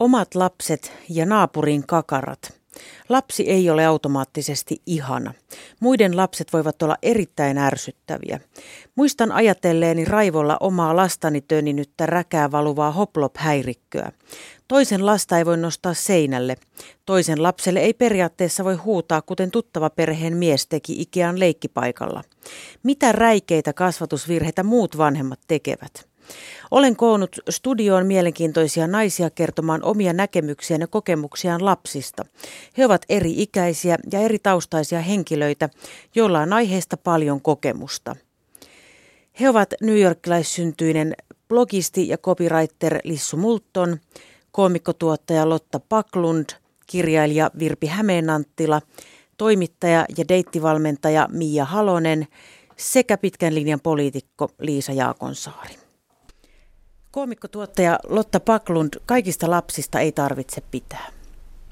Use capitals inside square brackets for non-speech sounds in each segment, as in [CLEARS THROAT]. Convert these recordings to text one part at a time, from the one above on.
Omat lapset ja naapurin kakarat. Lapsi ei ole automaattisesti ihana. Muiden lapset voivat olla erittäin ärsyttäviä. Muistan ajatelleeni raivolla omaa lastani töninyttä räkää valuvaa hoplop-häirikköä. Toisen lasta ei voi nostaa seinälle. Toisen lapselle ei periaatteessa voi huutaa, kuten tuttava perheen mies teki Ikean leikkipaikalla. Mitä räikeitä kasvatusvirheitä muut vanhemmat tekevät? Olen koonnut studioon mielenkiintoisia naisia kertomaan omia näkemyksiään ja kokemuksiaan lapsista. He ovat eri ikäisiä ja eri taustaisia henkilöitä, joilla on aiheesta paljon kokemusta. He ovat newyorkilaissyntyinen blogisti ja copywriter Lissu Multon, koomikkotuottaja Lotta Paklund, kirjailija Virpi Hämeenanttila, toimittaja ja deittivalmentaja Mia Halonen sekä pitkän linjan poliitikko Liisa Jaakonsaari. Koomikkotuottaja Lotta Paklund, kaikista lapsista ei tarvitse pitää.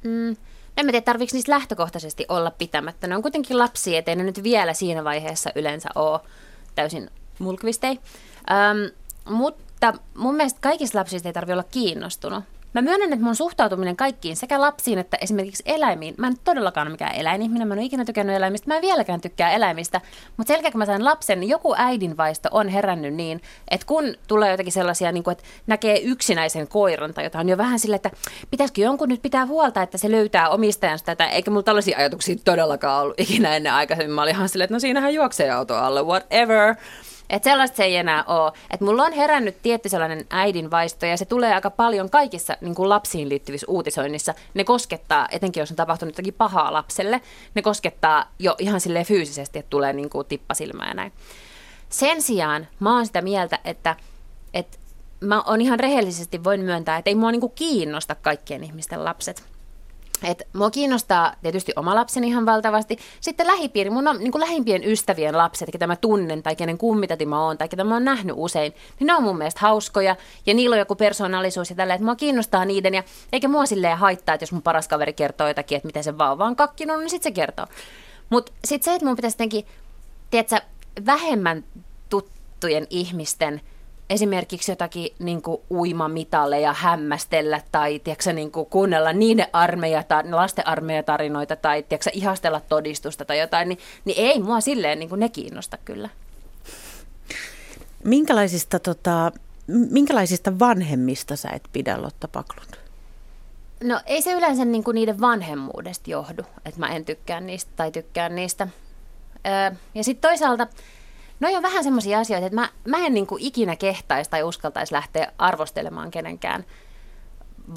Mm, en mä tiedä, tarvitsetko niistä lähtökohtaisesti olla pitämättä. Ne on kuitenkin lapsia, ettei ne nyt vielä siinä vaiheessa yleensä ole täysin mulkvistei. Ähm, mutta mun mielestä kaikista lapsista ei tarvitse olla kiinnostunut. Mä myönnän, että mun suhtautuminen kaikkiin, sekä lapsiin että esimerkiksi eläimiin, mä en todellakaan ole mikään eläinihminen, mä en ole ikinä tykännyt eläimistä, mä en vieläkään tykkää eläimistä, mutta selkeä kun mä sain lapsen, niin joku äidinvaisto on herännyt niin, että kun tulee jotakin sellaisia, niin kuin, että näkee yksinäisen koiran tai jotain, niin on vähän sille, että pitäisikö jonkun nyt pitää huolta, että se löytää omistajansa tätä, eikä mulla tällaisia ajatuksia todellakaan ollut ikinä ennen aikaisemmin. Mä olin ihan silleen, että no siinähän juoksee auto alle, whatever. Että sellaista se ei enää ole. Että mulla on herännyt tietty sellainen äidinvaisto ja se tulee aika paljon kaikissa niin kuin lapsiin liittyvissä uutisoinnissa. Ne koskettaa, etenkin jos on tapahtunut jotakin pahaa lapselle, ne koskettaa jo ihan sille fyysisesti, että tulee niin kuin tippasilmää ja näin. Sen sijaan mä oon sitä mieltä, että, että mä on ihan rehellisesti voin myöntää, että ei mua niin kuin kiinnosta kaikkien ihmisten lapset. Et mua kiinnostaa tietysti oma lapseni ihan valtavasti. Sitten lähipiiri, mun on niin kuin lähimpien ystävien lapset, ketä mä tunnen tai kenen kummitati mä oon tai ketä mä oon nähnyt usein, niin ne on mun mielestä hauskoja ja niillä on joku persoonallisuus ja tällä, että mua kiinnostaa niiden ja eikä mua silleen haittaa, että jos mun paras kaveri kertoo jotakin, että miten se vauva on kakkinut, niin sitten se kertoo. Mutta sitten se, että mun pitäisi jotenkin, tiedätkö, vähemmän tuttujen ihmisten – esimerkiksi jotakin niin kuin uimamitaleja hämmästellä tai tiedätkö, niin kuin kuunnella niiden armeija, lasten armeijatarinoita tai tiedätkö, ihastella todistusta tai jotain, niin, niin ei mua silleen niin kuin ne kiinnosta kyllä. Minkälaisista, tota, minkälaisista vanhemmista sä et pidä, Lotta Paklund? No ei se yleensä niin kuin niiden vanhemmuudesta johdu, että mä en tykkää niistä tai tykkään niistä. Öö, ja sitten toisaalta No on vähän semmoisia asioita, että mä, mä en niin kuin ikinä kehtaisi tai uskaltaisi lähteä arvostelemaan kenenkään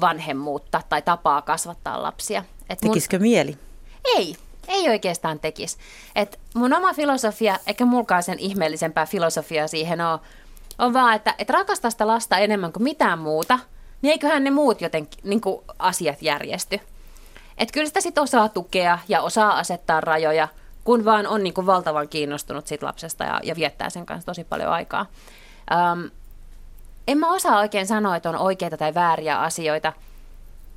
vanhemmuutta tai tapaa kasvattaa lapsia. Et Tekisikö mun... mieli? Ei, ei oikeastaan tekisi. Et mun oma filosofia, eikä mulkaan sen ihmeellisempää filosofiaa siihen ole, on vaan, että et rakastaa sitä lasta enemmän kuin mitään muuta, niin eiköhän ne muut jotenkin niin asiat järjesty. Että kyllä sitä sitten osaa tukea ja osaa asettaa rajoja – kun vaan on niin kuin valtavan kiinnostunut siitä lapsesta ja, ja viettää sen kanssa tosi paljon aikaa. Um, en mä osaa oikein sanoa, että on oikeita tai vääriä asioita.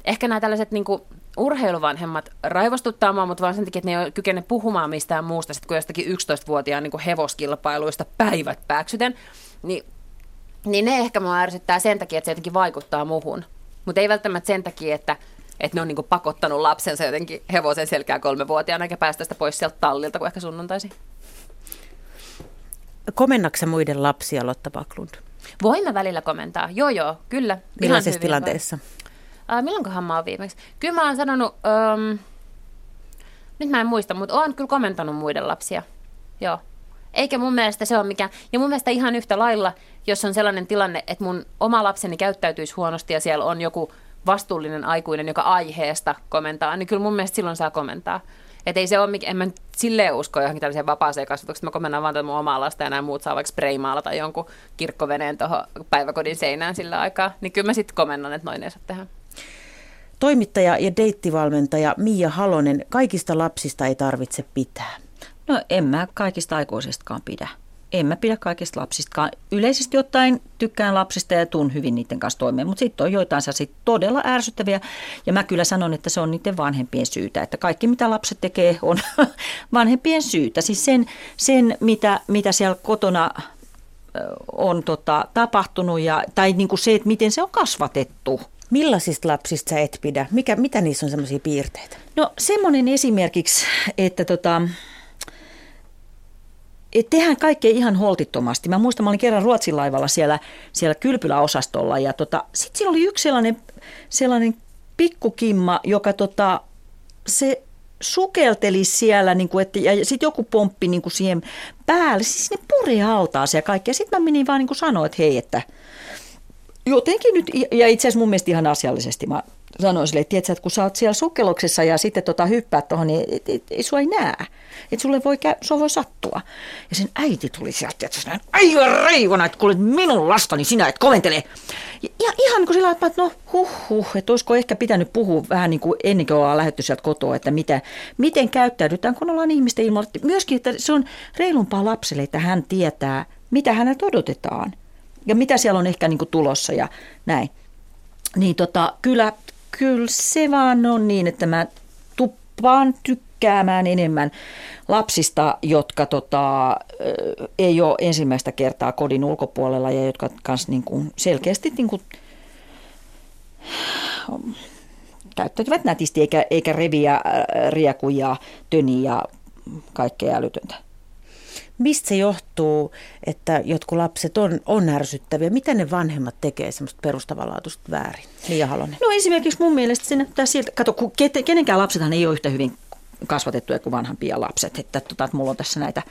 Ehkä nämä tällaiset niin kuin urheiluvanhemmat raivostuttaa mua, mutta vaan sen takia, että ne ei kykene puhumaan mistään muusta, sit kuin jostakin 11-vuotiaan niin kuin hevoskilpailuista päivät pääksyten, niin, niin ne ehkä mua ärsyttää sen takia, että se jotenkin vaikuttaa muhun. Mutta ei välttämättä sen takia, että että ne on niin kuin pakottanut lapsensa jotenkin hevosen selkää kolmevuotiaana eikä päästä sitä pois sieltä tallilta kuin ehkä sunnuntaisin. Komennaksa muiden lapsia, Lotta Baklund? Voimme välillä komentaa, joo joo, kyllä. Millaisessa tilanteessa? Äh, milloinkohan mä oon viimeksi? Kyllä mä oon sanonut, ähm, nyt mä en muista, mutta oon kyllä komentanut muiden lapsia, joo. Eikä mun mielestä se ole mikään, ja mun mielestä ihan yhtä lailla, jos on sellainen tilanne, että mun oma lapseni käyttäytyisi huonosti ja siellä on joku vastuullinen aikuinen, joka aiheesta komentaa, niin kyllä mun mielestä silloin saa komentaa. Että ei se ole, en mä silleen usko johonkin tällaiseen vapaaseen kasvatukseen, mä komennan vaan tätä mun omaa lasta ja nämä muut saa vaikka spreimaalla tai jonkun kirkkoveneen tuohon päiväkodin seinään sillä aikaa, niin kyllä mä sitten komennan, että noin ei saa tehdä. Toimittaja ja deittivalmentaja Mia Halonen, kaikista lapsista ei tarvitse pitää. No en mä kaikista aikuisistakaan pidä en mä pidä kaikista lapsistakaan. Yleisesti ottaen tykkään lapsista ja tuun hyvin niiden kanssa toimeen, mutta sitten on joitain sit todella ärsyttäviä. Ja mä kyllä sanon, että se on niiden vanhempien syytä, että kaikki mitä lapset tekee on [LAUGHS] vanhempien syytä. Siis sen, sen mitä, mitä siellä kotona on tota, tapahtunut ja, tai niin kuin se, että miten se on kasvatettu. Millaisista lapsista sä et pidä? Mikä, mitä niissä on semmoisia piirteitä? No semmoinen esimerkiksi, että tota, et tehdään kaikkea ihan holtittomasti. Mä muistan, mä olin kerran Ruotsin laivalla siellä, siellä kylpyläosastolla ja tota, sitten siinä oli yksi sellainen, sellainen pikkukimma, joka tota, se sukelteli siellä, niin kuin, että, ja sitten joku pomppi niin kuin siihen päälle. Siis ne puri altaansa ja kaikkea. Sitten mä menin vaan niin kuin sanoa, että hei, että jotenkin nyt, ja itse asiassa mun mielestä ihan asiallisesti mä sanoin sille, että, tiedätkö, että kun sä oot siellä sukelluksessa ja sitten tota hyppäät tuohon, niin et, et, et, sua ei näe. Että sulle voi, käy, se voi sattua. Ja sen äiti tuli sieltä, että näin aivan reivona, että kuulet minun lastani, sinä et koventele. Ja, ja ihan niin kuin sillä että no huh huh, että olisiko ehkä pitänyt puhua vähän niin kuin ennen kuin ollaan lähdetty sieltä kotoa, että mitä, miten käyttäydytään, kun ollaan ihmisten ilmoilla. Myöskin, että se on reilumpaa lapselle, että hän tietää, mitä hänet odotetaan ja mitä siellä on ehkä niin kuin tulossa ja näin. Niin tota, kyllä, kyllä se vaan on niin, että mä tuppaan tykkäämään enemmän lapsista, jotka tota, ei ole ensimmäistä kertaa kodin ulkopuolella ja jotka kans niin kuin selkeästi niin kuin, käyttäytyvät nätisti eikä, eikä reviä, riekuja, töniä, kaikkea älytöntä. Mistä se johtuu, että jotkut lapset on, on ärsyttäviä? Miten ne vanhemmat tekee semmoista perustavanlaatuista väärin? Mia Halonen. No esimerkiksi mun mielestä se näyttää siltä, kato, kun kenenkään lapsethan ei ole yhtä hyvin kasvatettuja kuin vanhampia lapset. Että, tota, että mulla on tässä näitä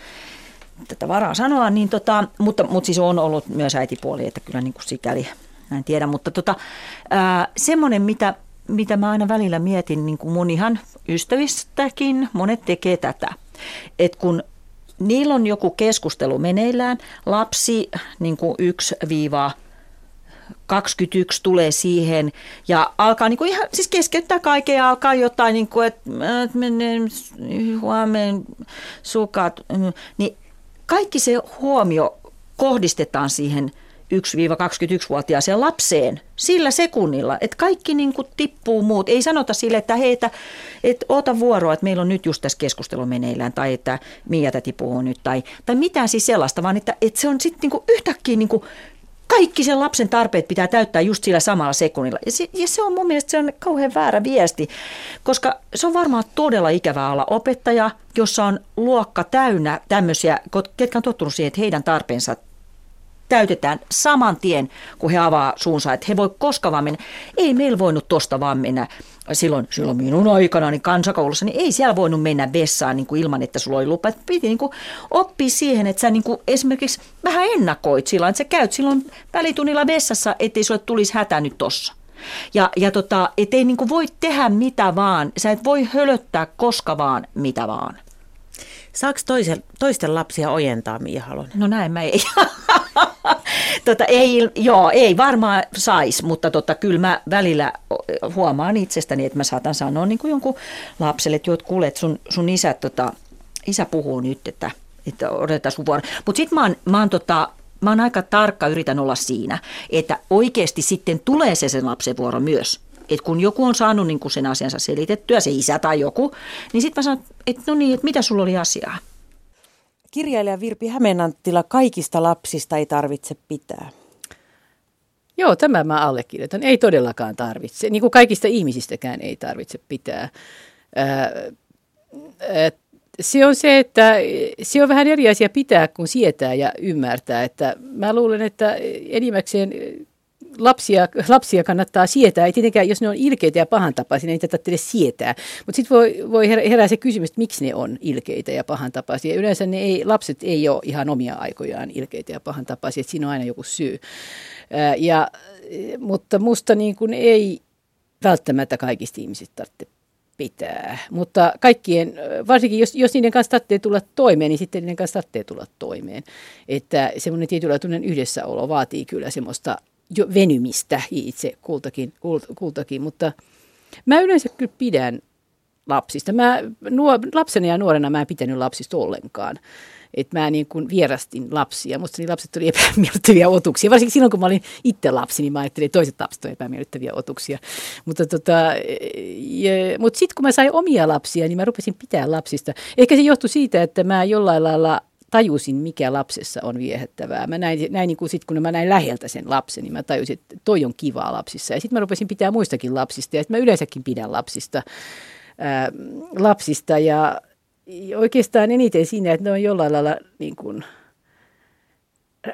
tätä varaa sanoa, niin tota, mutta, mutta siis on ollut myös äitipuoli, että kyllä niin kuin sikäli, en tiedä, mutta tota, ää, semmoinen, mitä, mitä mä aina välillä mietin, niin kuin mun ihan ystävistäkin, monet tekee tätä, että kun niillä on joku keskustelu meneillään. Lapsi niin kuin 1-21 tulee siihen ja alkaa niin kuin ihan, siis keskeyttää kaiken ja alkaa jotain, niin kuin, että menee huomenna sukat, niin kaikki se huomio kohdistetaan siihen – 1-21-vuotiaaseen lapseen sillä sekunnilla, että kaikki niin kuin tippuu muut. Ei sanota sille, että hei, että, oota vuoroa, että meillä on nyt just tässä keskustelu meneillään, tai että Mia täti puhuu nyt, tai, tai mitään siis sellaista, vaan että, että se on sitten niin kuin yhtäkkiä niin kuin kaikki sen lapsen tarpeet pitää täyttää just sillä samalla sekunnilla. Ja se, ja se on mun mielestä se on kauhean väärä viesti, koska se on varmaan todella ikävää olla opettaja, jossa on luokka täynnä tämmöisiä, ketkä on tottunut siihen, että heidän tarpeensa täytetään saman tien, kun he avaa suunsa, että he voi koska vaan mennä. Ei meillä voinut tosta vaan mennä silloin, silloin minun aikana niin kansakoulussa, niin ei siellä voinut mennä vessaan niin kuin ilman, että sulla oli lupa. Että piti niin kuin oppia siihen, että sä niin kuin esimerkiksi vähän ennakoit sillä että sä käyt silloin välitunnilla vessassa, ettei sulle tulisi hätä nyt tossa. Ja, ja tota, ettei niin kuin voi tehdä mitä vaan, sä et voi hölöttää koska vaan mitä vaan. Saako toisen, toisten lapsia ojentaa, Mia Halonen? No näin mä ei. [LAUGHS] tota, ei, joo, ei varmaan sais, mutta tota, kyllä mä välillä huomaan itsestäni, että mä saatan sanoa niin kuin jonkun lapselle, että, kuule, että sun, sun isä, tota, isä puhuu nyt, että, että odotetaan sun vuoro. Mutta sitten mä oon, mä oon tota, mä oon aika tarkka, yritän olla siinä, että oikeasti sitten tulee se sen lapsen vuoro myös. Et kun joku on saanut niin sen asiansa selitettyä, se isä tai joku, niin sitten mä sanon, että no niin, että mitä sulla oli asiaa? Kirjailija Virpi Hämeenanttila, kaikista lapsista ei tarvitse pitää. Joo, tämä mä allekirjoitan. Ei todellakaan tarvitse. Niin kuin kaikista ihmisistäkään ei tarvitse pitää. se on se, että se on vähän eri asia pitää kuin sietää ja ymmärtää. Että mä luulen, että enimmäkseen lapsia, lapsia kannattaa sietää. Ei tietenkään, jos ne on ilkeitä ja pahantapaisia, niin ei tarvitse sietää. Mutta sitten voi, voi herää se kysymys, että miksi ne on ilkeitä ja pahantapaisia. Yleensä ne ei, lapset ei ole ihan omia aikojaan ilkeitä ja pahantapaisia, että siinä on aina joku syy. Ja, mutta musta niin kuin ei välttämättä kaikista ihmisistä tarvitse pitää. Mutta kaikkien, varsinkin jos, jos niiden kanssa tarvitsee tulla toimeen, niin sitten niiden kanssa tarvitsee tulla toimeen. Että semmoinen tietynlaatuinen yhdessäolo vaatii kyllä semmoista jo venymistä itse kultakin, kult, kultakin, mutta mä yleensä kyllä pidän lapsista. Mä, nuo, lapsena ja nuorena mä en pitänyt lapsista ollenkaan. Että mä niin kuin vierastin lapsia. Musta niin lapset oli epämiellyttäviä otuksia. Varsinkin silloin, kun mä olin itse lapsi, niin mä ajattelin, että toiset lapset on epämiellyttäviä otuksia. Mutta tota, mutta sitten kun mä sain omia lapsia, niin mä rupesin pitää lapsista. Ehkä se johtui siitä, että mä jollain lailla tajusin, mikä lapsessa on viehättävää. Mä näin, näin niin kuin sit, kun mä näin läheltä sen lapsen, niin mä tajusin, että toi on kivaa lapsissa. Ja sitten mä rupesin pitää muistakin lapsista, ja mä yleensäkin pidän lapsista. Ää, lapsista ja oikeastaan eniten siinä, että ne on jollain lailla niin kuin,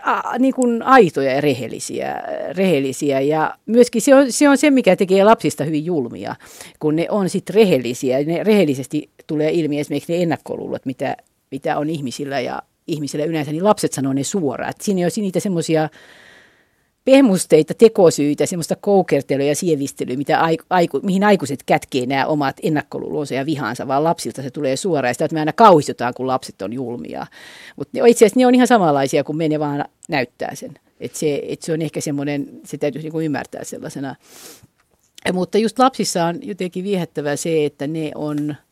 a, niin kuin aitoja ja rehellisiä, rehellisiä. Ja myöskin se on, se on se, mikä tekee lapsista hyvin julmia, kun ne on sitten rehellisiä. Ne rehellisesti tulee ilmi esimerkiksi ne ennakkoluulot, mitä, mitä on ihmisillä ja ihmisillä yleensä, niin lapset sanoo ne suoraan. Et siinä ei ole niitä semmoisia pehmusteita, tekosyitä, semmoista koukertelua ja sievistelyä, mitä aiku, mihin aikuiset kätkee nämä omat ennakkoluulonsa ja vihansa, vaan lapsilta se tulee suoraan. Ja sitä, että me aina kauhistutaan, kun lapset on julmia. Mutta itse asiassa ne on ihan samanlaisia, kun me ne vaan näyttää sen. Että se, et se on ehkä semmoinen, se täytyy niinku ymmärtää sellaisena. Mutta just lapsissa on jotenkin viehättävää se, että ne on –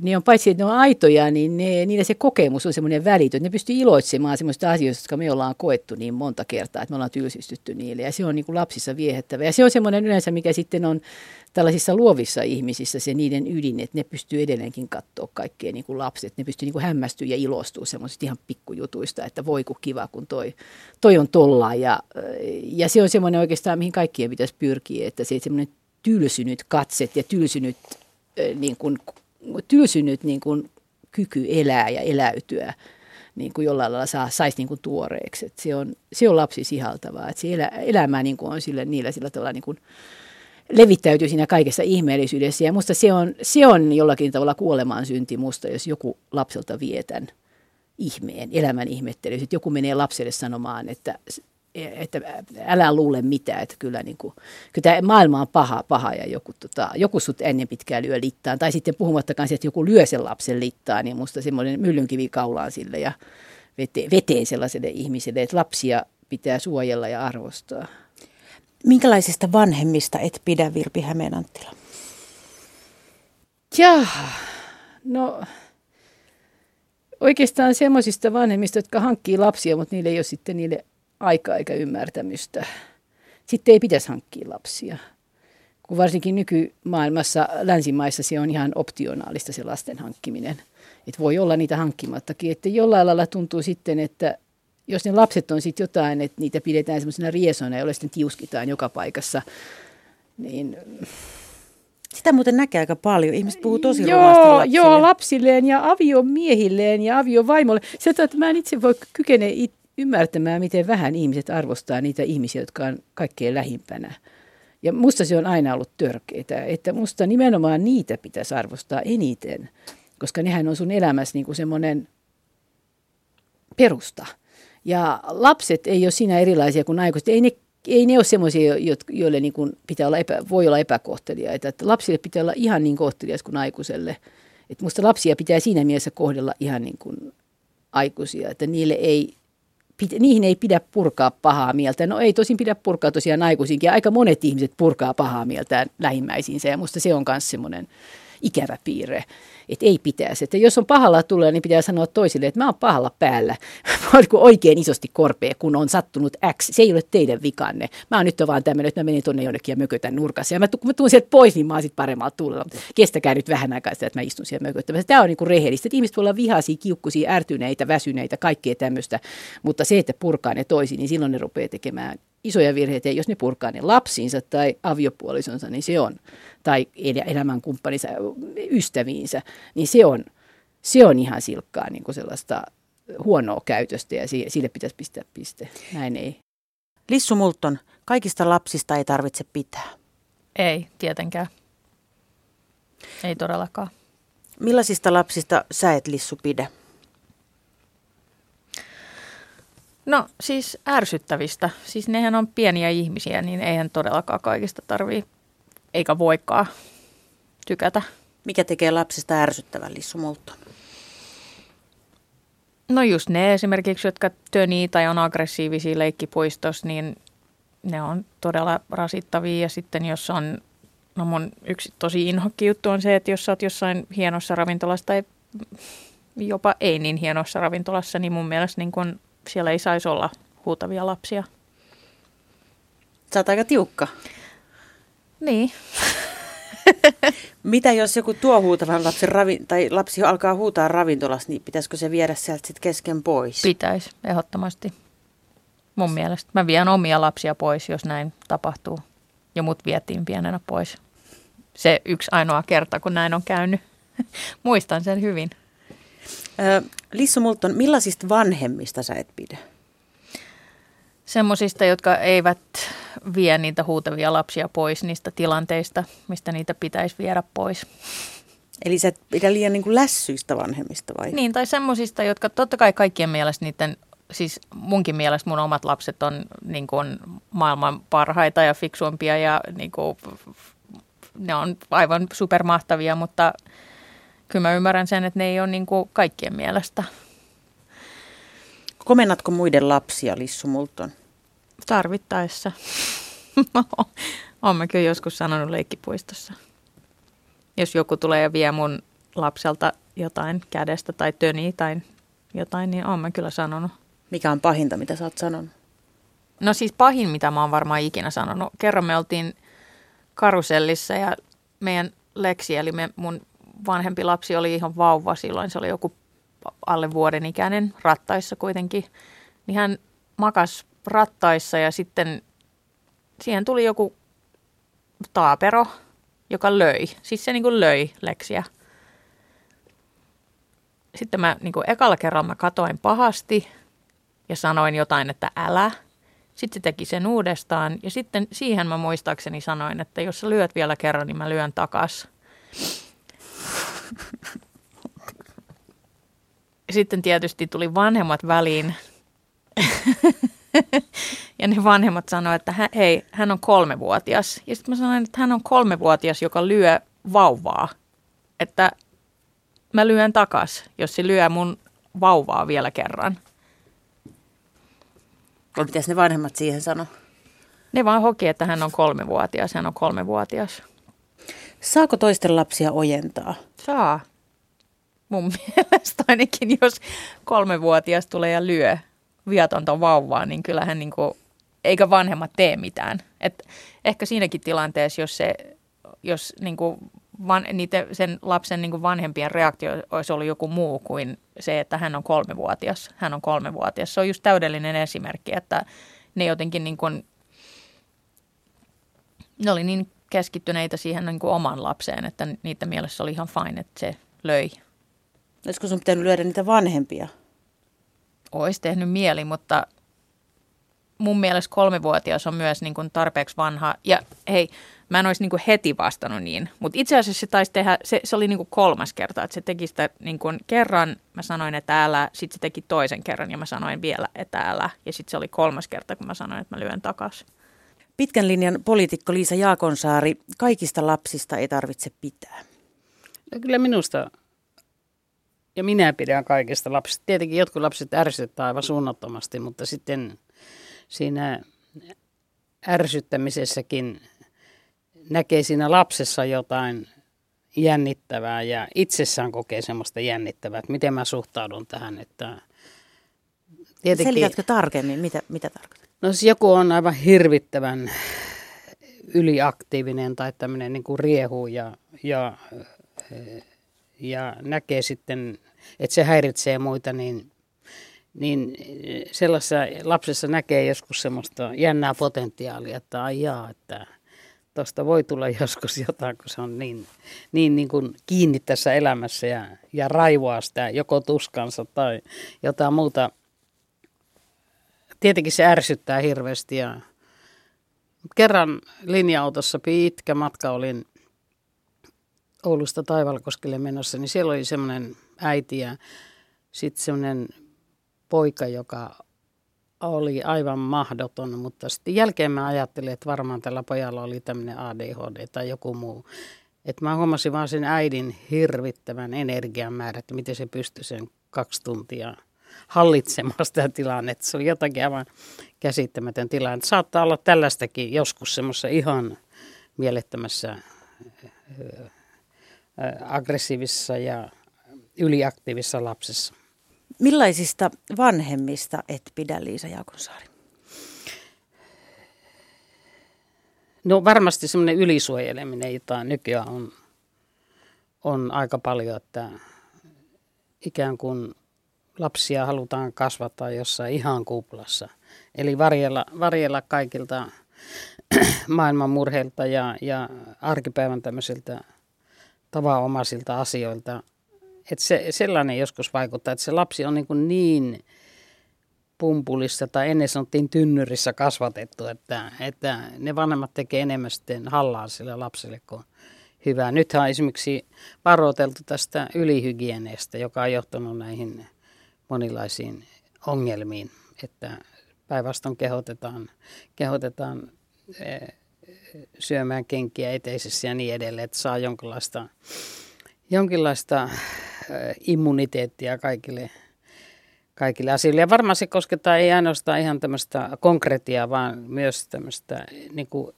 ne on paitsi, että ne on aitoja, niin ne, niillä se kokemus on semmoinen välitön. Ne pystyy iloitsemaan semmoista asioista, jotka me ollaan koettu niin monta kertaa, että me ollaan tylsistytty niille. Ja se on niin kuin lapsissa viehättävä. Ja se on semmoinen yleensä, mikä sitten on tällaisissa luovissa ihmisissä se niiden ydin, että ne pystyy edelleenkin katsoa kaikkea niin kuin lapset. Ne pystyy niin kuin hämmästyä ja ilostua semmoisista ihan pikkujutuista, että voi kun kiva, kun toi, toi on tolla. Ja, ja se on semmoinen oikeastaan, mihin kaikkien pitäisi pyrkiä, että se semmoinen tylsynyt katset ja tylsynyt niin kuin tylsynyt niin kuin kyky elää ja eläytyä niin kuin jollain lailla saa, saisi niin kuin tuoreeksi. Et se, on, se on lapsi sihaltavaa. Et se elä, elämä niin kuin on sille, niillä sillä tavalla niin kuin levittäytyy siinä kaikessa ihmeellisyydessä. Ja musta se on, se on jollakin tavalla kuolemaan synti musta, jos joku lapselta vietän ihmeen, elämän ihmettely. Sitten joku menee lapselle sanomaan, että että älä luule mitään, että kyllä, niin kuin, kyllä tämä maailma on paha, paha ja joku, tota, joku sut ennen pitkään lyö littaan. Tai sitten puhumattakaan että joku lyö sen lapsen littaan, niin musta semmoinen myllynkivi kaulaan sille ja vete, veteen sellaiselle ihmiselle, että lapsia pitää suojella ja arvostaa. Minkälaisista vanhemmista et pidä Virpi Hämeenanttila? Jaa, no oikeastaan semmoisista vanhemmista, jotka hankkii lapsia, mutta niille ei ole sitten niille aikaa eikä ymmärtämystä. Sitten ei pitäisi hankkia lapsia. Kun varsinkin nykymaailmassa, länsimaissa se on ihan optionaalista se lasten hankkiminen. Että voi olla niitä hankkimattakin. Että jollain lailla tuntuu sitten, että jos ne lapset on sitten jotain, että niitä pidetään semmoisena riesona, jolle sitten tiuskitaan joka paikassa, niin sitä muuten näkee aika paljon. Ihmiset puhuu tosi joo, lapsille. Joo, lapsilleen ja aviomiehilleen ja aviovaimolle. Se, että mä en itse voi kykene it, ymmärtämään, miten vähän ihmiset arvostaa niitä ihmisiä, jotka on kaikkein lähimpänä. Ja musta se on aina ollut törkeää, että musta nimenomaan niitä pitäisi arvostaa eniten, koska nehän on sun elämässä niin kuin semmoinen perusta. Ja lapset ei ole siinä erilaisia kuin aikuiset. Ei ne, ei ne ole semmoisia, joille niin kuin pitää olla epä, voi olla epäkohteliaita. Että lapsille pitää olla ihan niin kohtelias kuin aikuiselle. Että musta lapsia pitää siinä mielessä kohdella ihan niin kuin aikuisia, että niille ei niihin ei pidä purkaa pahaa mieltä. No ei tosin pidä purkaa tosiaan aikuisinkin. Aika monet ihmiset purkaa pahaa mieltään lähimmäisiinsä ja musta se on myös semmoinen ikävä piirre että ei pitäisi. Että jos on pahalla tulee, niin pitää sanoa toisille, että mä oon pahalla päällä. [LAUGHS] Mä oon niin oikein isosti korpea, kun on sattunut X. Se ei ole teidän vikanne. Mä oon nyt vaan tämmöinen, että mä menen tuonne jonnekin ja mökötän nurkassa. Ja mä, kun mä tuun sieltä pois, niin mä oon sitten paremmalla tuulella. Kestäkää nyt vähän aikaa sitä, että mä istun siellä mököttämässä. Tämä on niin kuin rehellistä. Että ihmiset voi olla vihaisia, kiukkuisia, ärtyneitä, väsyneitä, kaikkea tämmöistä. Mutta se, että purkaa ne toisiin, niin silloin ne rupeaa tekemään isoja virheitä. Ja jos ne purkaa ne lapsiinsa tai aviopuolisonsa, niin se on, tai elämänkumppaninsa, ystäviinsä, niin se on, se on ihan silkkaa niin kuin sellaista huonoa käytöstä ja sille pitäisi pistää piste. Näin ei. Lissu Multon, kaikista lapsista ei tarvitse pitää. Ei, tietenkään. Ei todellakaan. Millaisista lapsista sä et Lissu pidä? No siis ärsyttävistä. Siis nehän on pieniä ihmisiä, niin eihän todellakaan kaikista tarvii eikä voikaan tykätä. Mikä tekee lapsista ärsyttävän lissumulta? No just ne esimerkiksi, jotka tönii tai on aggressiivisia leikkipuistossa, niin ne on todella rasittavia. Ja sitten jos on, no mun yksi tosi inhokki juttu on se, että jos sä oot jossain hienossa ravintolassa tai jopa ei niin hienossa ravintolassa, niin mun mielestä niin kun siellä ei saisi olla huutavia lapsia. Sä oot aika tiukka. Niin. [LAUGHS] Mitä jos joku tuo huutavan lapsen ravi, tai lapsi alkaa huutaa ravintolassa, niin pitäisikö se viedä sieltä sitten kesken pois? Pitäisi, ehdottomasti. Mun mielestä. Mä vien omia lapsia pois, jos näin tapahtuu. Ja mut vietiin pienenä pois. Se yksi ainoa kerta, kun näin on käynyt. [LAUGHS] Muistan sen hyvin. Lissu Multon, millaisista vanhemmista sä et pidä? Semmoisista, jotka eivät vie niitä huutavia lapsia pois niistä tilanteista, mistä niitä pitäisi viedä pois. Eli sä et pidä liian niin kuin lässyistä vanhemmista vai? Niin, tai semmoisista, jotka totta kai kaikkien mielestä niiden, siis munkin mielestä mun omat lapset on niin kuin maailman parhaita ja fiksuimpia ja niin kuin, ne on aivan supermahtavia, mutta kyllä mä ymmärrän sen, että ne ei ole niin kuin kaikkien mielestä. Komennatko muiden lapsia, Lissu Multon? Tarvittaessa. [LAUGHS] Olen kyllä joskus sanonut leikkipuistossa. Jos joku tulee ja vie mun lapselta jotain kädestä tai töni tai jotain, niin olen kyllä sanonut. Mikä on pahinta, mitä sä oot sanonut? No siis pahin, mitä mä oon varmaan ikinä sanonut. Kerran me oltiin karusellissa ja meidän Leksi, eli me, mun vanhempi lapsi oli ihan vauva silloin. Se oli joku alle vuoden ikäinen rattaissa kuitenkin. Niin hän makas rattaissa ja sitten siihen tuli joku taapero, joka löi. Siis se niin kuin löi Leksiä. Sitten mä niin kuin ekalla kerralla mä katoin pahasti ja sanoin jotain, että älä. Sitten se teki sen uudestaan ja sitten siihen mä muistaakseni sanoin, että jos sä lyöt vielä kerran, niin mä lyön takas. Sitten tietysti tuli vanhemmat väliin. [LAUGHS] ja ne vanhemmat sanoivat, että hän, hei, hän on kolmevuotias. Ja sitten mä sanoin, että hän on kolmevuotias, joka lyö vauvaa. Että mä lyön takas, jos se lyö mun vauvaa vielä kerran. Mitäs ne vanhemmat siihen sano? Ne vaan hoki, että hän on kolmevuotias, hän on kolmevuotias. Saako toisten lapsia ojentaa? Saa. Mun [LAUGHS] mielestä ainakin, jos kolmevuotias tulee ja lyö viatonta vauvaa, niin kyllähän niin kuin, eikä vanhemmat tee mitään. Et ehkä siinäkin tilanteessa, jos, se, jos niin kuin van, niitä, sen lapsen niin kuin vanhempien reaktio olisi ollut joku muu kuin se, että hän on kolmevuotias. Hän on kolmevuotias. Se on just täydellinen esimerkki, että ne jotenkin niin kuin, ne oli niin keskittyneitä siihen niin kuin oman lapseen, että niitä mielessä oli ihan fine, että se löi. Olisiko sun pitänyt lyödä niitä vanhempia? Olisi tehnyt mieli, mutta mun mielestä kolmevuotias on myös niin kuin tarpeeksi vanha. Ja hei, mä en olisi niin kuin heti vastannut niin, mutta itse asiassa se taisi tehdä, se, se oli niin kuin kolmas kerta, että se teki sitä niin kuin kerran, mä sanoin, että älä, sitten se teki toisen kerran ja mä sanoin vielä, että älä, ja sitten se oli kolmas kerta, kun mä sanoin, että mä lyön takaisin. Pitkän linjan poliitikko Liisa Jaakonsaari, kaikista lapsista ei tarvitse pitää. No kyllä minusta, ja minä pidän kaikista lapsista. Tietenkin jotkut lapset ärsyttää aivan suunnattomasti, mutta sitten siinä ärsyttämisessäkin näkee siinä lapsessa jotain jännittävää ja itsessään kokee semmoista jännittävää, että miten mä suhtaudun tähän. Että tietenkin, Selitätkö tarkemmin, mitä, mitä tarkoitat? No jos joku on aivan hirvittävän yliaktiivinen tai tämmöinen niin kuin riehu ja, ja, ja näkee sitten, että se häiritsee muita, niin, niin sellaisessa lapsessa näkee joskus semmoista jännää potentiaalia, että ai jaa, että tuosta voi tulla joskus jotain, kun se on niin, niin, niin kuin kiinni tässä elämässä ja, ja raivoaa sitä joko tuskansa tai jotain muuta. Tietenkin se ärsyttää hirveästi ja kerran linja-autossa pitkä matka olin Oulusta Taivalkoskelle menossa, niin siellä oli semmoinen äiti ja sitten semmoinen poika, joka oli aivan mahdoton, mutta sitten jälkeen mä ajattelin, että varmaan tällä pojalla oli tämmöinen ADHD tai joku muu. Että mä huomasin vaan sen äidin hirvittävän energian määrä, että miten se pystyi sen kaksi tuntia hallitsemaan sitä tilannetta. Se oli jotakin aivan käsittämätön tilanne. Saattaa olla tällaistakin joskus semmoisessa ihan mielettömässä aggressiivisessa ja yliaktiivisessa lapsessa. Millaisista vanhemmista et pidä Liisa Jaakonsaari? No varmasti semmoinen ylisuojeleminen, jota nykyään on, on aika paljon, että ikään kuin lapsia halutaan kasvattaa jossain ihan kuplassa. Eli varjella, varjella kaikilta [CLEARS THROAT] maailman murheilta ja, ja arkipäivän tämmöisiltä tavanomaisilta asioilta. Että se, sellainen joskus vaikuttaa, että se lapsi on niin, niin pumpulissa tai ennen sanottiin tynnyrissä kasvatettu, että, että ne vanhemmat tekee enemmän sitten hallaa sille lapselle kuin hyvää. Nythän on esimerkiksi varoiteltu tästä ylihygieneestä, joka on johtanut näihin monilaisiin ongelmiin, että päinvastoin kehotetaan, kehotetaan eh, syömään kenkiä eteisessä ja niin edelleen, että saa jonkinlaista, jonkinlaista eh, immuniteettia kaikille, kaikille asioille. Ja varmaan se koskettaa ei ainoastaan ihan tämmöistä konkretiaa, vaan myös tämmöistä niin kuin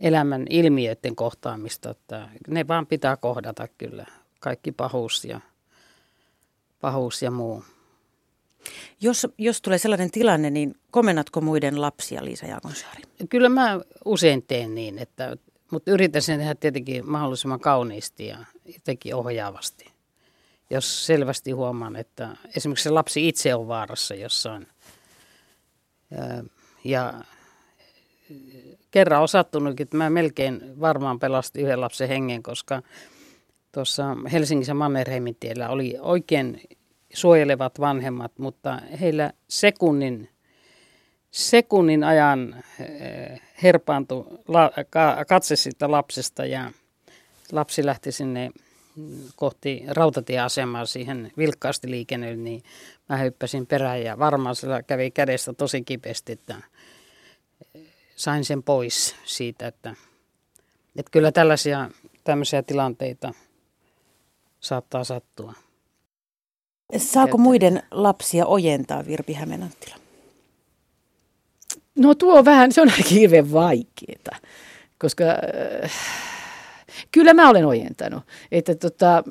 elämän ilmiöiden kohtaamista. Että ne vaan pitää kohdata kyllä, kaikki pahuus ja, pahuus ja muu. Jos, jos tulee sellainen tilanne, niin komennatko muiden lapsia, Liisa Jaakonsaari? Kyllä mä usein teen niin, että, mutta yritän sen tehdä tietenkin mahdollisimman kauniisti ja jotenkin ohjaavasti. Jos selvästi huomaan, että esimerkiksi se lapsi itse on vaarassa jossain. Ja, ja kerran on sattunutkin, että mä melkein varmaan pelastin yhden lapsen hengen, koska tuossa Helsingissä Mannerheimin tiellä oli oikein suojelevat vanhemmat, mutta heillä sekunnin, sekunnin ajan eh, herpaantui katse siitä lapsesta ja lapsi lähti sinne kohti rautatieasemaa siihen vilkkaasti liikennelle, niin mä hyppäsin perään ja varmaan sillä kävi kädestä tosi kipeästi, että sain sen pois siitä, että, että kyllä tällaisia tämmöisiä tilanteita saattaa sattua. Saako muiden lapsia ojentaa Virpi Hämeenanttila? No tuo on vähän, se on aika hirveän vaikeaa, koska äh, kyllä mä olen ojentanut. Että tota,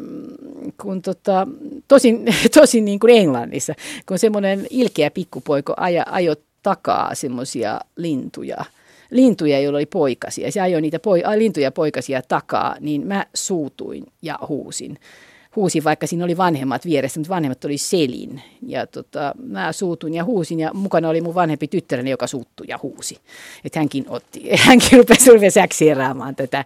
kun tota, tosin, [LAUGHS] tosin niin kuin Englannissa, kun semmoinen ilkeä pikkupoiko aja, ajo takaa semmoisia lintuja, lintuja, joilla oli poikasia. Se ajoi niitä poi, lintuja poikasia takaa, niin mä suutuin ja huusin huusin, vaikka siinä oli vanhemmat vieressä, mutta vanhemmat oli selin. Ja tota, mä suutun ja huusin ja mukana oli mun vanhempi tyttäreni, joka suuttui ja huusi. Että hänkin otti, [LAUGHS] hänkin rupesi, rupesi äksieraamaan tätä,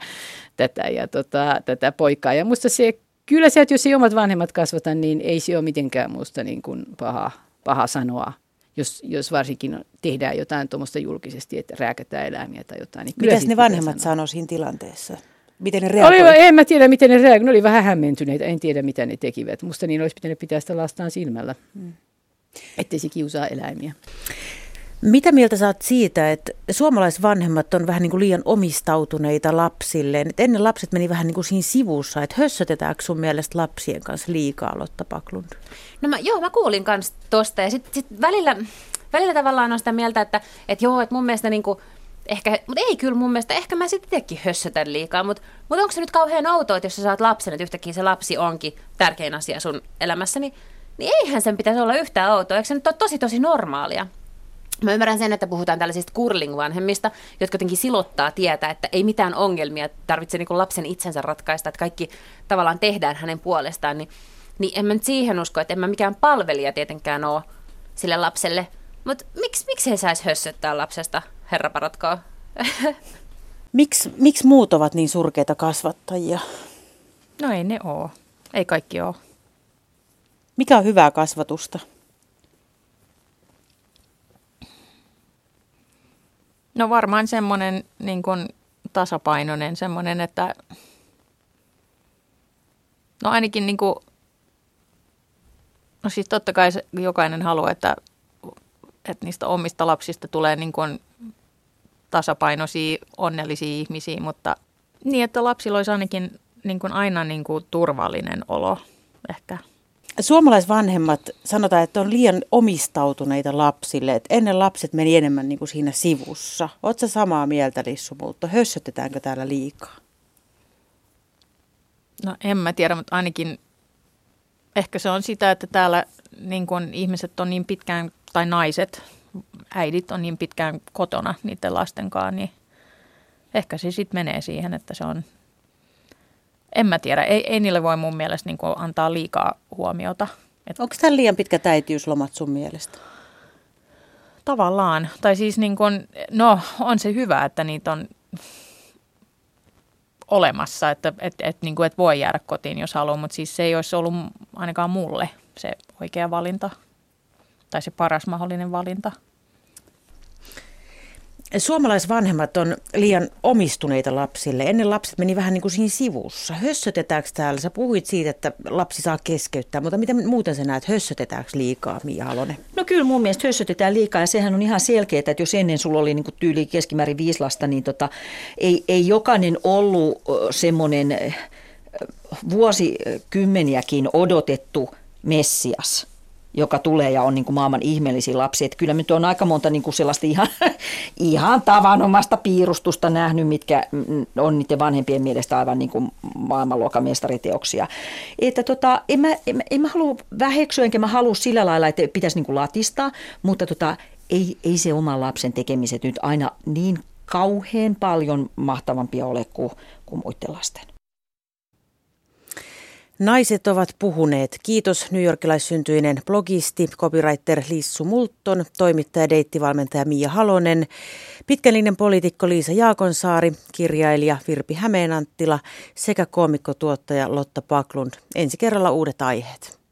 tätä, ja tota, tätä poikaa. Ja musta se, kyllä se, että jos ei omat vanhemmat kasvata, niin ei se ole mitenkään musta niin kuin paha, paha sanoa jos, jos varsinkin tehdään jotain tuommoista julkisesti, että rääkätään eläimiä tai jotain. Niin Mitäs ne vanhemmat sanoo siinä tilanteessa? Miten ne reagoivat? Oli, en mä tiedä, miten ne reagoivat. Ne oli vähän hämmentyneitä. En tiedä, mitä ne tekivät. Musta niin olisi pitänyt pitää sitä lastaan silmällä, mm. ettei se kiusaa eläimiä. Mitä mieltä saat siitä, että suomalaisvanhemmat on vähän niin kuin liian omistautuneita lapsilleen? Että ennen lapset meni vähän niin kuin siinä sivussa, että hössötetäänkö sun mielestä lapsien kanssa liikaa, Lotta Paklund? No mä, joo, mä kuulin kanssa tosta ja sitten sit välillä, välillä tavallaan on sitä mieltä, että, että joo, että mun mielestä niin kuin – ehkä, mutta ei kyllä mun mielestä, ehkä mä sitten itsekin hössötän liikaa, mutta, mutta onko se nyt kauhean outoa, että jos sä saat lapsen, että yhtäkkiä se lapsi onkin tärkein asia sun elämässä, niin, niin eihän sen pitäisi olla yhtään outoa, eikö se nyt ole tosi tosi normaalia? Mä ymmärrän sen, että puhutaan tällaisista curling-vanhemmista, jotka jotenkin silottaa tietä, että ei mitään ongelmia tarvitse niin lapsen itsensä ratkaista, että kaikki tavallaan tehdään hänen puolestaan, niin, niin en mä nyt siihen usko, että en mä mikään palvelija tietenkään ole sille lapselle, mutta miksi, miksi ei saisi hössöttää lapsesta herra paratkaa. [LAUGHS] Miksi miks muut ovat niin surkeita kasvattajia? No ei ne oo. Ei kaikki oo. Mikä on hyvää kasvatusta? No varmaan semmoinen niin kuin tasapainoinen, semmoinen, että no ainakin niin kuin, no siis totta kai jokainen haluaa, että, että niistä omista lapsista tulee niin kuin tasapainoisia, onnellisia ihmisiä, mutta niin, että lapsilla olisi ainakin niin kuin aina niin kuin turvallinen olo ehkä. Suomalaisvanhemmat sanotaan, että on liian omistautuneita lapsille, että ennen lapset meni enemmän niin kuin siinä sivussa. Oletko samaa mieltä, Lissu, mutta hössötetäänkö täällä liikaa? No en mä tiedä, mutta ainakin ehkä se on sitä, että täällä niin kuin ihmiset on niin pitkään, tai naiset äidit on niin pitkään kotona niiden lasten kanssa, niin ehkä se sitten menee siihen, että se on, en mä tiedä, ei, ei niille voi mun mielestä niin antaa liikaa huomiota. Et Onko tämä liian pitkä äitiyslomat sun mielestä? Tavallaan. Tai siis niin kun, no on se hyvä, että niitä on olemassa, että et, et, niin kuin, et voi jäädä kotiin, jos haluaa, mutta siis se ei olisi ollut ainakaan mulle se oikea valinta tai se paras mahdollinen valinta. Suomalaisvanhemmat on liian omistuneita lapsille. Ennen lapset meni vähän niin kuin siinä sivussa. Hössötetäänkö täällä? Sä puhuit siitä, että lapsi saa keskeyttää, mutta miten muuten sä näet, hössötetäänkö liikaa, Mia Halonen? No kyllä mun mielestä hössötetään liikaa ja sehän on ihan selkeää, että jos ennen sulla oli niin kuin tyyli keskimäärin viisi lasta, niin tota, ei, ei jokainen ollut semmoinen vuosikymmeniäkin odotettu Messias – joka tulee ja on niin kuin maailman ihmeellisin lapsi. Että kyllä nyt on aika monta niin kuin sellaista ihan, [LAUGHS] ihan tavanomasta piirustusta nähnyt, mitkä on niiden vanhempien mielestä aivan niin kuin maailmanluokan mestariteoksia. Että tota, en, mä, en, en mä halua väheksyä, enkä mä halua sillä lailla, että pitäisi niin kuin latistaa, mutta tota, ei, ei se oman lapsen tekemiset nyt aina niin kauhean paljon mahtavampia ole kuin, kuin muiden lasten. Naiset ovat puhuneet. Kiitos newyorkilaissyntyinen blogisti, copywriter Lissu Multon, toimittaja, deittivalmentaja Mia Halonen, pitkälinen poliitikko Liisa Jaakonsaari, kirjailija Virpi Hämeenanttila sekä koomikkotuottaja Lotta Paklund. Ensi kerralla uudet aiheet.